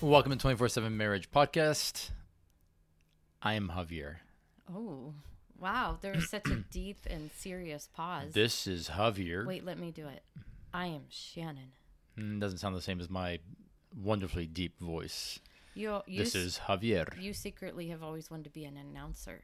Welcome to 24 7 Marriage Podcast. I am Javier. Oh, wow. There was such a deep and serious pause. This is Javier. Wait, let me do it. I am Shannon. Mm, doesn't sound the same as my wonderfully deep voice. You, you This is Javier. You secretly have always wanted to be an announcer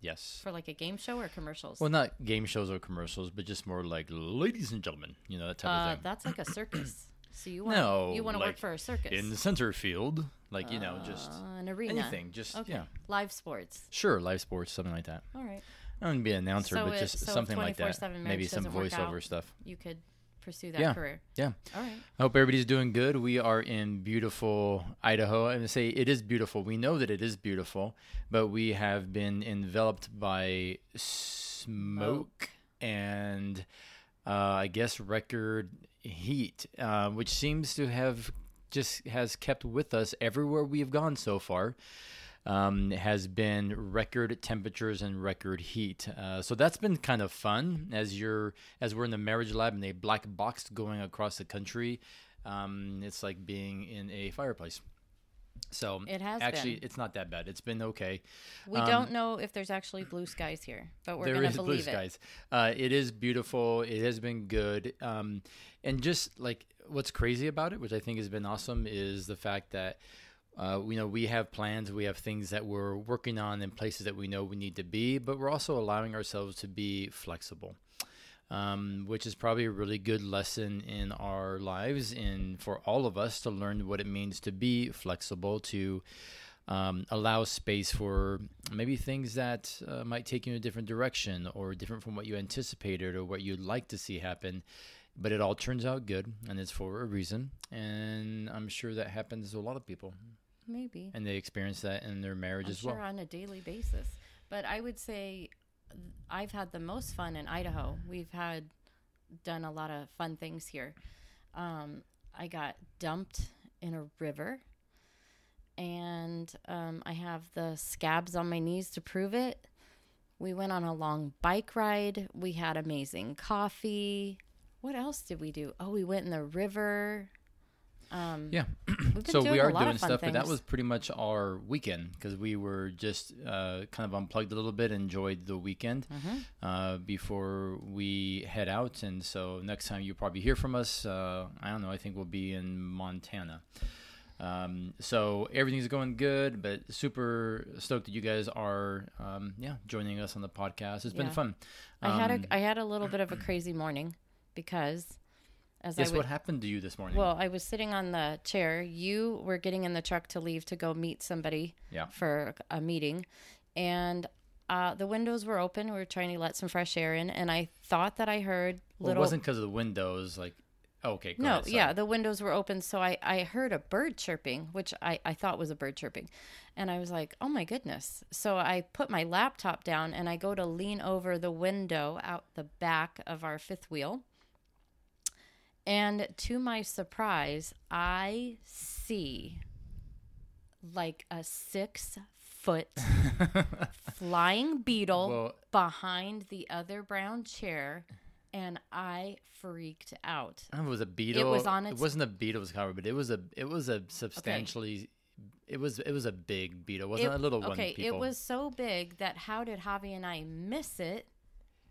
Yes. for like a game show or commercials. Well, not game shows or commercials, but just more like ladies and gentlemen, you know, that type uh, of thing. that's like a circus. So you want No, you want to like work for a circus In the center field, like, you know, just uh, an arena, anything. Just, Okay, yeah. live sports. Sure, live sports, something like that. All right, I wouldn't be an announcer, So but just so something like that. Maybe some voiceover out. stuff. you could pursue that Yeah. career. Yeah. All right. I hope everybody's doing good. We are in beautiful Idaho. I'm gonna say it is beautiful. We know that it is beautiful, but we have been enveloped by smoke and uh, I guess record heat, uh, which seems to have just has kept with us everywhere we have gone so far. Um, has been record temperatures and record heat. Uh, so that's been kind of fun as you're as we're in the marriage lab and a black box going across the country. Um, it's like being in a fireplace. So It has actually been. it's not that bad. It's been okay. We Um, don't know if there's actually blue skies here, but we're There gonna is blue believe it. skies. Uh, it is beautiful. It has been good. Um, and just like what's crazy about it, which I think has been awesome, is the fact that uh, you know we have plans, we have things that we're working on, and places that we know we need to be, but we're also allowing ourselves to be flexible. Um, which is probably a really good lesson in our lives and for all of us to learn what it means to be flexible, to um, allow space for maybe things that uh, might take you in a different direction or different from what you anticipated or what you'd like to see happen. But it all turns out good and it's for a reason. And I'm sure that happens to a lot of people Maybe. and they experience that in their marriage I'm as sure well. on a daily basis. But I would say I've had the most fun in Idaho. We've had done a lot of fun things here. Um, I got dumped in a river, and um, I have the scabs on my knees to prove it. We went on a long bike ride. We had amazing coffee. What else did we do? Oh, we went in the river. Um, Yeah. so we are doing stuff, but that was pretty much our weekend because we were just uh, kind of unplugged a little bit, enjoyed the weekend Mm-hmm. uh, before we head out. And so next time you probably hear from us, uh, I don't know, I think we'll be in Montana. Um, so everything's going good, but super stoked that you guys are, um, yeah, joining us on the podcast. It's been Yeah. fun. I had Um, a I had a little bit of a crazy morning because as I would, what happened to you this morning? well, I was sitting on the chair. You were getting in the truck to leave to go meet somebody Yeah. for a meeting, and uh, the windows were open. We were trying to let some fresh air in, and I thought that I heard well, it wasn't because of the windows. Like, oh, okay. No, ahead, yeah, the windows were open, so I, I heard a bird chirping, which I, I thought was a bird chirping. And I was like, oh my goodness. So I put my laptop down and I go to lean over the window out the back of our fifth wheel. And to my surprise, I see like a six foot flying beetle Well- behind the other brown chair. And I freaked out. I don't know if it was a beetle. It was on It wasn't a beetle's cover, but it was a. It was a substantially. It was. It was a big beetle. It wasn't It- a little one. Okay, it was so big that how did Javi and I miss it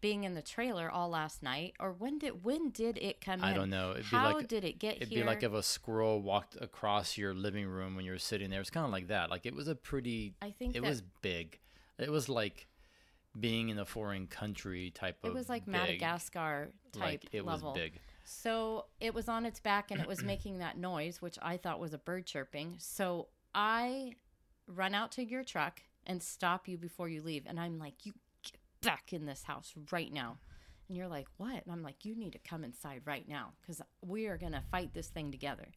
being in the trailer all last night? Or when did when did it come in? I don't know. It'd be how like- did it get here? It'd be like if a squirrel walked across your living room when you were sitting there. It's kind of like that. Like it was a pretty. I think it that- was big. It was like being in a foreign country type of. it was like big. Madagascar type Like it level. was big. So it was on its back and it was making that noise, which I thought was a bird chirping. So I run out to your truck and stop you before you leave. And I'm like, you back in this house right now. And you're like, what? And I'm like, you need to come inside right now because we are going to fight this thing together.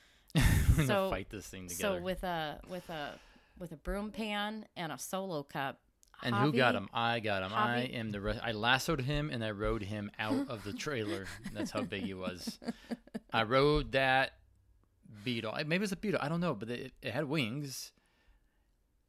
We're So- fight this thing together. So with a with a with a broom pan and a solo cup. and who got him? I got him. I am the rest. I lassoed him and I rode him out of the trailer. That's how big he was. I rode that beetle. Maybe it was a beetle. I don't know, but it, it had wings.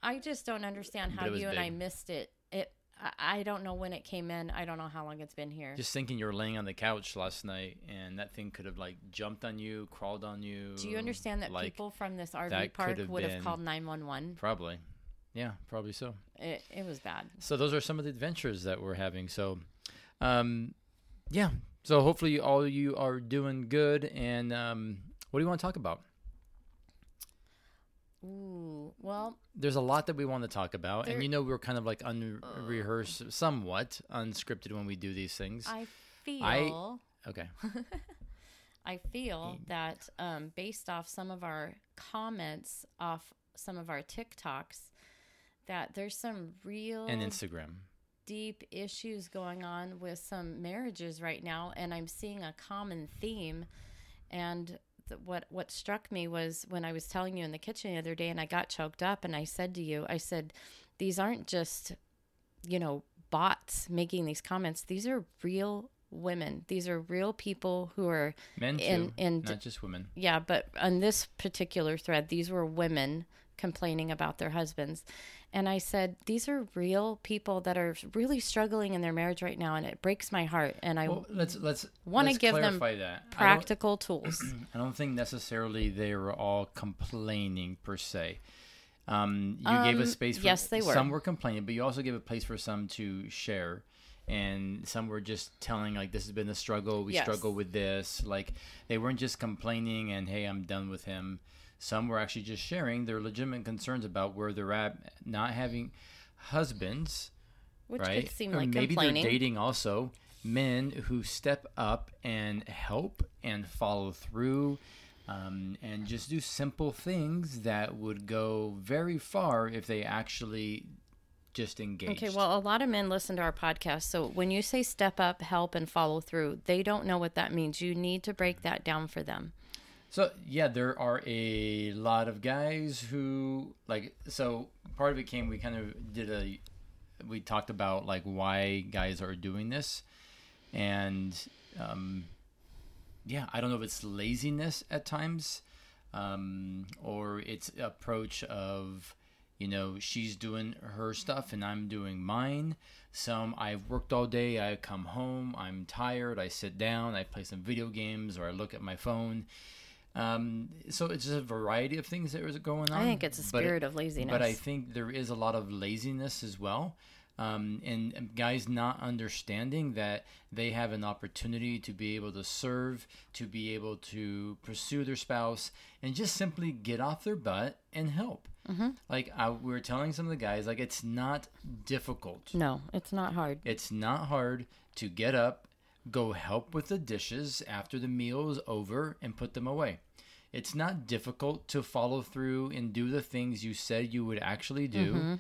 I just don't understand how you and I missed it. It I, don't know when it came in. I don't know how long it's been here. Just thinking you're laying on the couch last night and that thing could have like jumped on you, crawled on you. Do you understand that like, people from this RV park have would have called 911? Probably. Yeah, probably so. It, it was bad. So those are some of the adventures that we're having. So, um, yeah. So hopefully all you are doing good. And um, what do you want to talk about? Ooh, well, There's a lot that we want to talk about, There- and you know we're kind of like unrehearsed, somewhat unscripted when we do these things. I feel I- okay. I feel that um, based off some of our comments off some of our TikToks, that there's some real And Instagram. deep issues going on with some marriages right now, and I'm seeing a common theme. And what what struck me was when I was telling you in the kitchen the other day, and I got choked up, and I said to you, I said, these aren't just, you know, bots making these comments. These are real women. These are real people who are Men too, in- in- not just women. yeah, but on this particular thread, these were women complaining about their husbands. And I said, these are real people that are really struggling in their marriage right now, and it breaks my heart. And I Well, let's let's Wanna let's give them that. I practical tools. I don't think necessarily they were all complaining per se. Um, you gave Um, a space for yes, they were. Some were complaining, but you also gave a place for some to share, and some were just telling like this has been the struggle. We Yes. struggle with this. Like they weren't just complaining and hey, I'm done with him. Some were actually just sharing their legitimate concerns about where they're at, not having husbands Which right? could seem or like maybe they're dating also men who step up and help and follow through um, and just do simple things that would go very far if they actually just engaged. Okay, well, a lot of men listen to our podcast. So when you say step up, help, and follow through, they don't know what that means. You need to break that down for them. So yeah, there are a lot of guys who like. So part of it came. We kind of did a. We talked about like why guys are doing this, and um, yeah, I don't know if it's laziness at times, um, or it's approach of you know she's doing her stuff and I'm doing mine. Some I've worked all day. I come home. I'm tired. I sit down. I play some video games or I look at my phone. Um, so it's just a variety of things that was going on. I think it's a but spirit of laziness. But I think there is a lot of laziness as well. Um, and and guys not understanding that they have an opportunity to be able to serve, to be able to pursue their spouse, and just simply get off their butt and help. Mm-hmm. Like I, we were telling some of the guys, like it's not difficult. no, it's not hard. It's not hard to get up, go help with the dishes after the meal is over, and put them away. It's not difficult to follow through and do the things you said you would actually do, mm-hmm.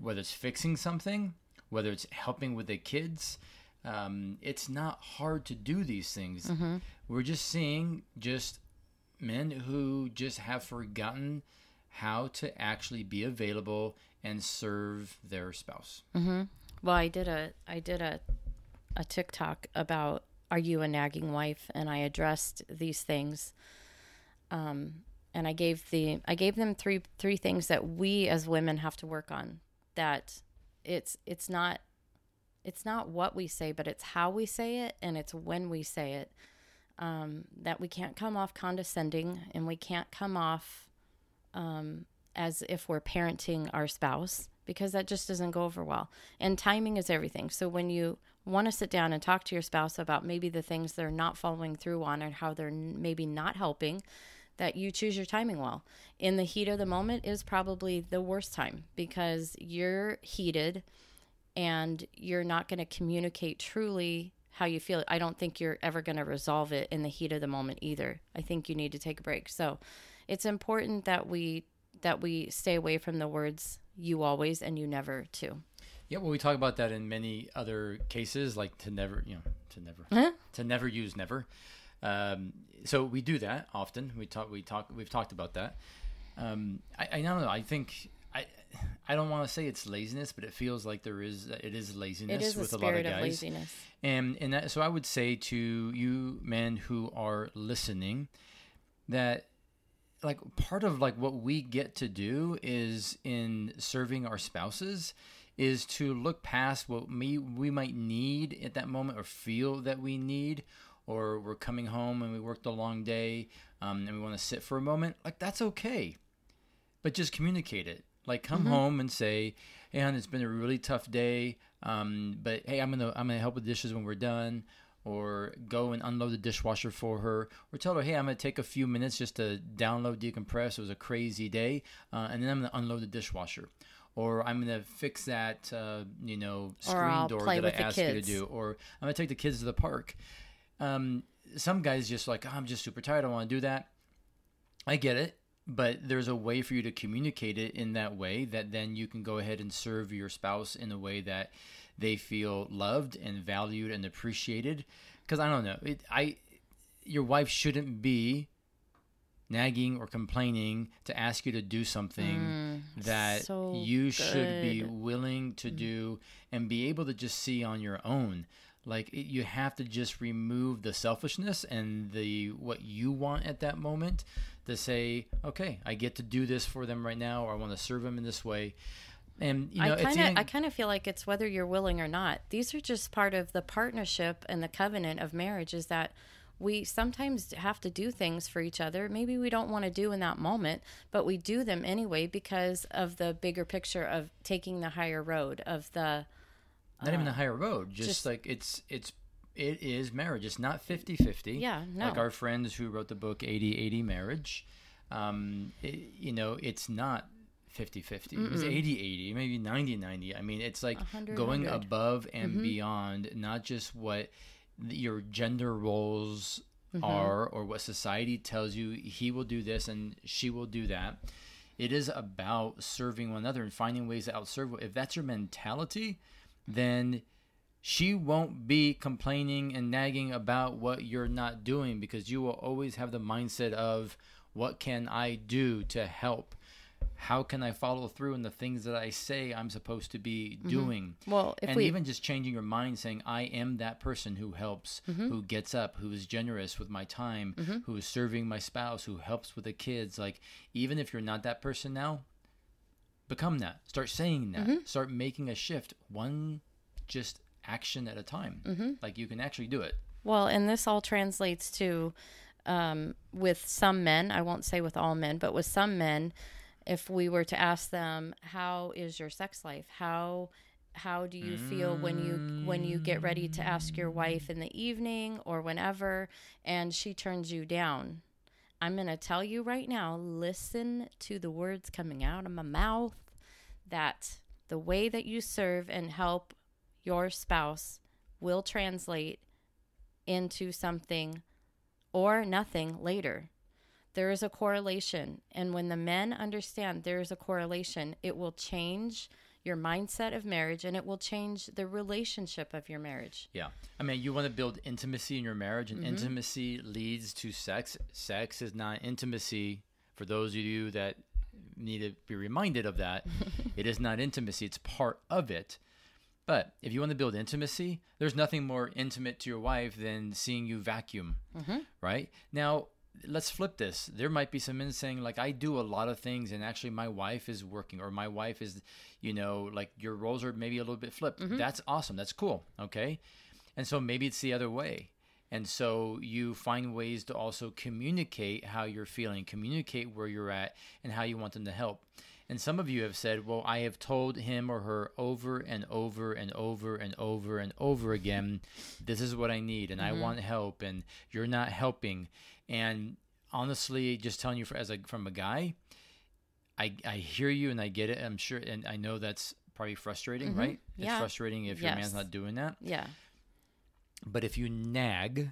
whether it's fixing something, whether it's helping with the kids. Um, it's not hard to do these things. Mm-hmm. We're just seeing just men who just have forgotten how to actually be available and serve their spouse. Mm-hmm. Well, I did a I did a a TikTok about are you a nagging wife, and I addressed these things. Um, and I gave the I gave them three three things that we as women have to work on. That it's it's not it's not what we say, but it's how we say it, and it's when we say it. Um, that we can't come off condescending, and we can't come off um, as if we're parenting our spouse because that just doesn't go over well. And timing is everything. So when you want to sit down and talk to your spouse about maybe the things they're not following through on and how they're maybe not helping, that you choose your timing well. In the heat of the moment is probably the worst time because you're heated and you're not going to communicate truly how you feel. I don't think you're ever going to resolve it in the heat of the moment either. I think you need to take a break. So it's important that we that we stay away from the words you always and you never too. Yeah, well, we talk about that in many other cases, like to never, you know, to never, Huh? to never use never. Um, so we do that often. We talk, we talk, we've talked about that. Um, I, I don't know. I think I, I don't want to say it's laziness, but it feels like there is, it is laziness It is with a lot of spirit of laziness. And and that, so I would say to you men who are listening that like part of like what we get to do is in serving our spouses is to look past what me we might need at that moment or feel that we need or we're coming home and we worked a long day um, and we want to sit for a moment like that's okay. But just communicate it. Like come home and say hey hon it's been a really tough day um, but hey i'm gonna i'm gonna help with dishes when we're done or go and unload the dishwasher for her or tell her hey i'm gonna take a few minutes just to download decompress. It was a crazy day uh, and then i'm gonna unload the dishwasher or I'm gonna fix that, uh, you know, screen door that I asked you to do, or I'm gonna take the kids to the park. Um, some guys just like, "Oh, I'm just super tired. I want to do that. I get it, but there's a way for you to communicate it in that way that then you can go ahead and serve your spouse in a way that they feel loved and valued and appreciated. Because I don't know, it, I your wife shouldn't be nagging or complaining to ask you to do something that Mm, so you should be willing to do and be able to just see on your own. Like it, you have to just remove the selfishness and the what you want at that moment to say okay i get to do this for them right now or i want to serve them in this way. And you know I kind of I kind of feel like it's whether you're willing or not. These are just part of the partnership and the covenant of marriage is that we sometimes have to do things for each other. Maybe we don't want to do in that moment, but we do them anyway because of the bigger picture of taking the higher road of the not even the higher road just, uh, just- like it's it's it is marriage. It's not 50-50 Yeah, like our friends who wrote the book 80-80 marriage um it, you know it's not 50-50 it was 80-80 maybe 90-90 i mean it's like 100, going 100. above and beyond not just what your gender roles Mm-hmm. are or what society tells you he will do this and she will do that it is about serving one another and finding ways to outserve if that's your mentality then she won't be complaining and nagging about what you're not doing because you will always have the mindset of what can I do to help? How can I follow through in the things that I say I'm supposed to be mm-hmm. doing? Well, if and we even just changing your mind saying I am that person who helps, mm-hmm. who gets up, who is generous with my time, mm-hmm. who is serving my spouse, who helps with the kids. Like even if you're not that person now, become that. Start saying that. Start making a shift one just action at a time. Like you can actually do it. Well, and this all translates to um, with some men, I won't say with all men, but with some men, if we were to ask them, "How is your sex life? How how do you feel when you when you get ready to ask your wife in the evening or whenever and she turns you down?" I'm going to tell you right now, listen to the words coming out of my mouth that the way that you serve and help your spouse will translate into something or nothing later. There is a correlation. And when the men understand there is a correlation, it will change your mindset of marriage and it will change the relationship of your marriage. Yeah. I mean, you want to build intimacy in your marriage, and mm-hmm. intimacy leads to sex. Sex is not intimacy. For those of you that need to be reminded of that, it is not intimacy, it's part of it. But if you want to build intimacy, there's nothing more intimate to your wife than seeing you vacuum, mm-hmm. right? Now, let's flip this. There might be some men saying, like, I do a lot of things, and actually, my wife is working, or my wife is, you know, like your roles are maybe a little bit flipped. Mm-hmm. That's awesome. That's cool. Okay. And so maybe it's the other way. And so you find ways to also communicate how you're feeling, communicate where you're at, and how you want them to help. And some of you have said, well, I have told him or her over and over and over and over and over again, this is what I need, and I mm-hmm. want help, and you're not helping. And honestly, just telling you for, as a, from a guy, I, I hear you and I get it. I'm sure, and I know that's probably frustrating, mm-hmm. right? It's Yeah. frustrating if your man's not doing that. Yeah. But if you nag,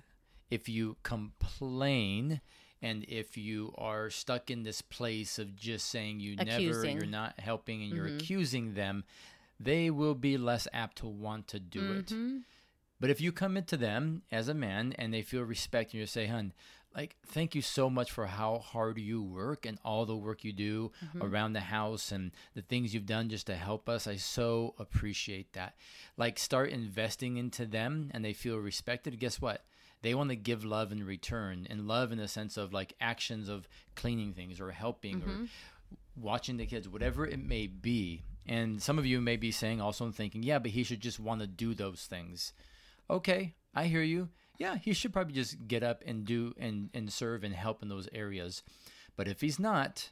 if you complain, and if you are stuck in this place of just saying you never, you're not helping, and you're mm-hmm. accusing them, they will be less apt to want to do it. Mm-hmm. But if you come into them as a man and they feel respect, and you say, "Hun, like, thank you so much for how hard you work and all the work you do mm-hmm. around the house and the things you've done just to help us. I so appreciate that." Like, start investing into them, and they feel respected. Guess what? They want to give love in return, and love in the sense of like actions of cleaning things or helping or mm-hmm. watching the kids, whatever it may be. And some of you may be saying also and thinking, yeah, but he should just want to do those things. Okay, I hear you. Yeah, he should probably just get up and do and, and serve and help in those areas. But if he's not,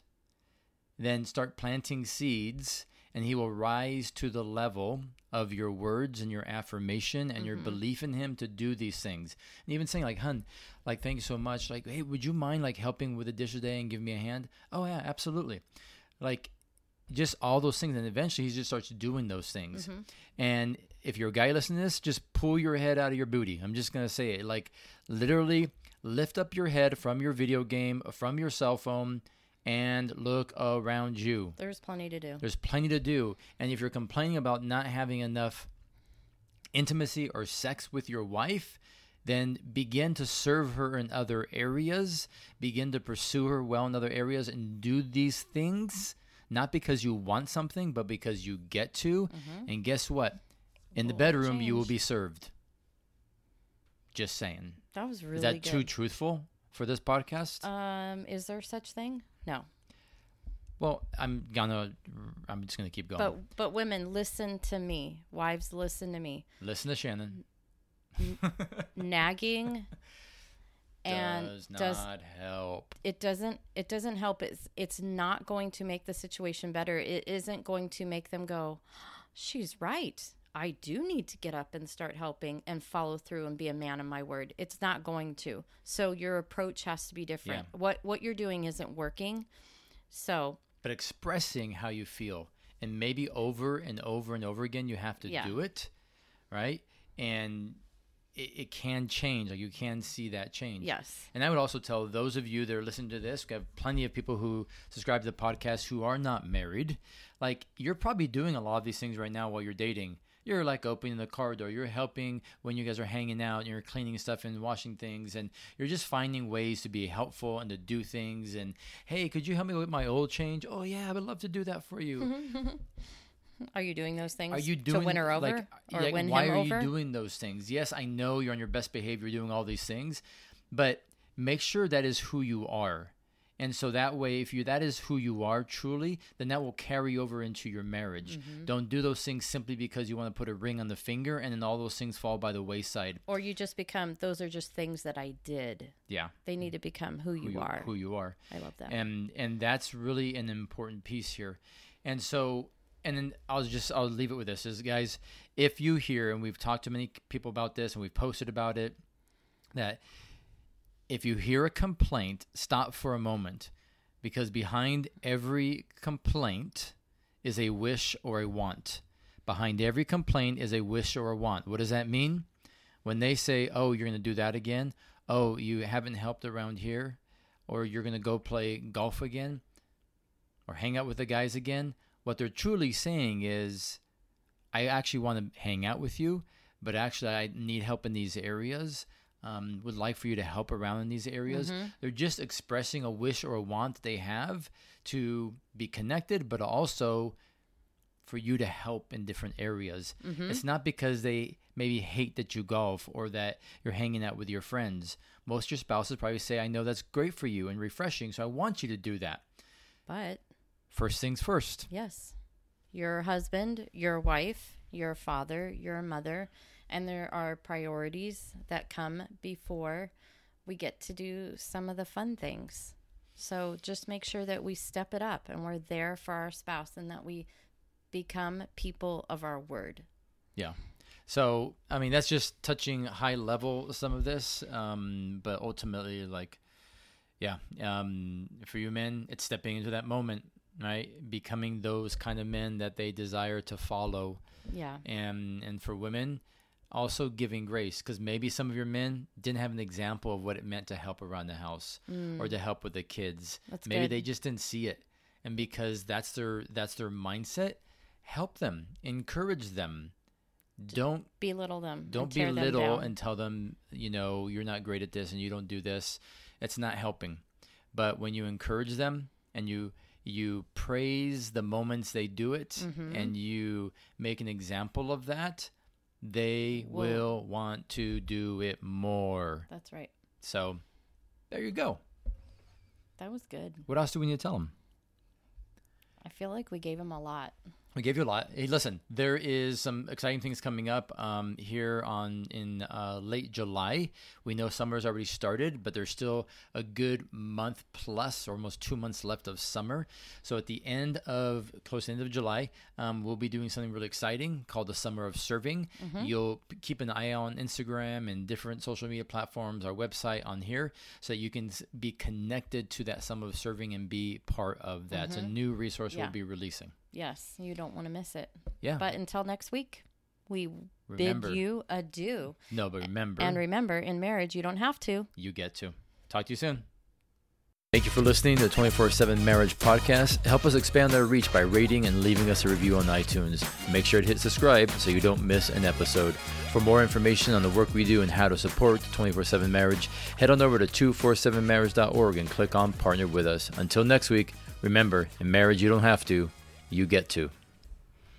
then start planting seeds and he will rise to the level of your words and your affirmation and your mm-hmm. belief in him to do these things. And even saying like, "Hun, like thank you so much. Like, hey, would you mind like helping with the dishes today and give me a hand?" Oh yeah, absolutely. Like just all those things and eventually he just starts doing those things. Mm-hmm. And if you're a guy listening to this, just pull your head out of your booty. I'm just going to say it like literally lift up your head from your video game, from your cell phone and look around you. There's plenty to do. There's plenty to do. And if you're complaining about not having enough intimacy or sex with your wife, then begin to serve her in other areas, begin to pursue her well in other areas, and do these things not because you want something, but because you get to. And guess what? In the bedroom, you will be served. Just saying. That was really Is that good. too truthful for this podcast? Um, is there such thing? No. well, I'm gonna. I'm just gonna keep going. But but women, listen to me. Wives, listen to me. Listen to Shannon. Nagging and does not does help. it doesn't it doesn't help. It's it's not going to make the situation better. It isn't going to make them go, She's right. I do need to get up and start helping and follow through and be a man of my word. It's not going to. So your approach has to be different. What what you're doing isn't working. So But expressing how you feel, and maybe over and over and over again, you have to Yeah. do it, right? And it, it can change. Like you can see that change. yes. And I would also tell those of you that are listening to this, we have plenty of people who subscribe to the podcast who are not married. Like you're probably doing a lot of these things right now while you're dating. You're like opening the car door. You're helping when you guys are hanging out and you're cleaning stuff and washing things. And you're just finding ways to be helpful and to do things. And hey, could you help me with my oil change? Oh, yeah, I would love to do that for you. Are you doing those things Are you doing to win her over like, or like, win why him are over? you doing those things? Yes, I know you're on your best behavior doing all these things, but make sure that is who you are. And so that way if you that is who you are truly, then that will carry over into your marriage. Mm-hmm. Don't do those things simply because you want to put a ring on the finger and then all those things fall by the wayside. or you just become those are just things that I did. Yeah. They need to become who you, who are. Who you are. I love that. and and that's really an important piece here and so and then i'll just i'll leave it with this is guys if you hear and we've talked to many people about this and we've posted about it that if you hear a complaint stop for a moment because behind every complaint is a wish or a want. Behind every complaint is a wish or a want. What does that mean? When they say oh you're going to do that again oh you haven't helped around here or you're going to go play golf again or hang out with the guys again, what they're truly saying is, I actually want to hang out with you, but actually I need help in these areas. Um, would like for you to help around in these areas. They're just expressing a wish or a want they have to be connected, but also for you to help in different areas. It's not because they maybe hate that you golf or that you're hanging out with your friends. Most of your spouses probably say, I know that's great for you and refreshing, so I want you to do that. but First things first. yes, your husband, your wife, your father, your mother, and there are priorities that come before we get to do some of the fun things. So just make sure that we step it up and we're there for our spouse and that we become people of our word. Yeah. So, I mean, that's just touching high level some of this, um, but ultimately, like, yeah, um, for you men, it's stepping into that moment, right? Becoming those kind of men that they desire to follow, Yeah. and and for women, also giving grace, because maybe some of your men didn't have an example of what it meant to help around the house or to help with the kids. Mm. That's maybe good. they just didn't see it, and because that's their that's their mindset, help them, encourage them. Don't Belittle them. don't tear them belittle and tell them you know you're not great at this and you don't do this it's not helping but when you encourage them and you you praise the moments they do it Mm-hmm. and you make an example of that they Whoa. will want to do it more That's right. so there you go That was good. what else do we need to tell them I feel like we gave him a lot. We gave you a lot. Hey, listen, there is some exciting things coming up um, here on in uh, late July. We know summer's already started, but there's still a good month plus, or almost two months left of summer. So at the end of close to the end of July, um, we'll be doing something really exciting called the Summer of Serving. You'll keep an eye on Instagram and different social media platforms, our website on here, so that you can be connected to that Summer of Serving and be part of that. It's a new resource Yeah. we'll be releasing. Yes, you don't want to miss it. Yeah. But until next week, we Remember- bid you adieu. No, but remember, And remember, in marriage, you don't have to. you get to. Talk to you soon. Thank you for listening to the 24 7 Marriage Podcast. Help us expand our reach by rating and leaving us a review on iTunes. Make sure to hit subscribe so you don't miss an episode. For more information on the work we do and how to support 24 7 Marriage, head on over to 247marriage.org and click on Partner with Us. Until next week, remember, in marriage, you don't have to, you get to.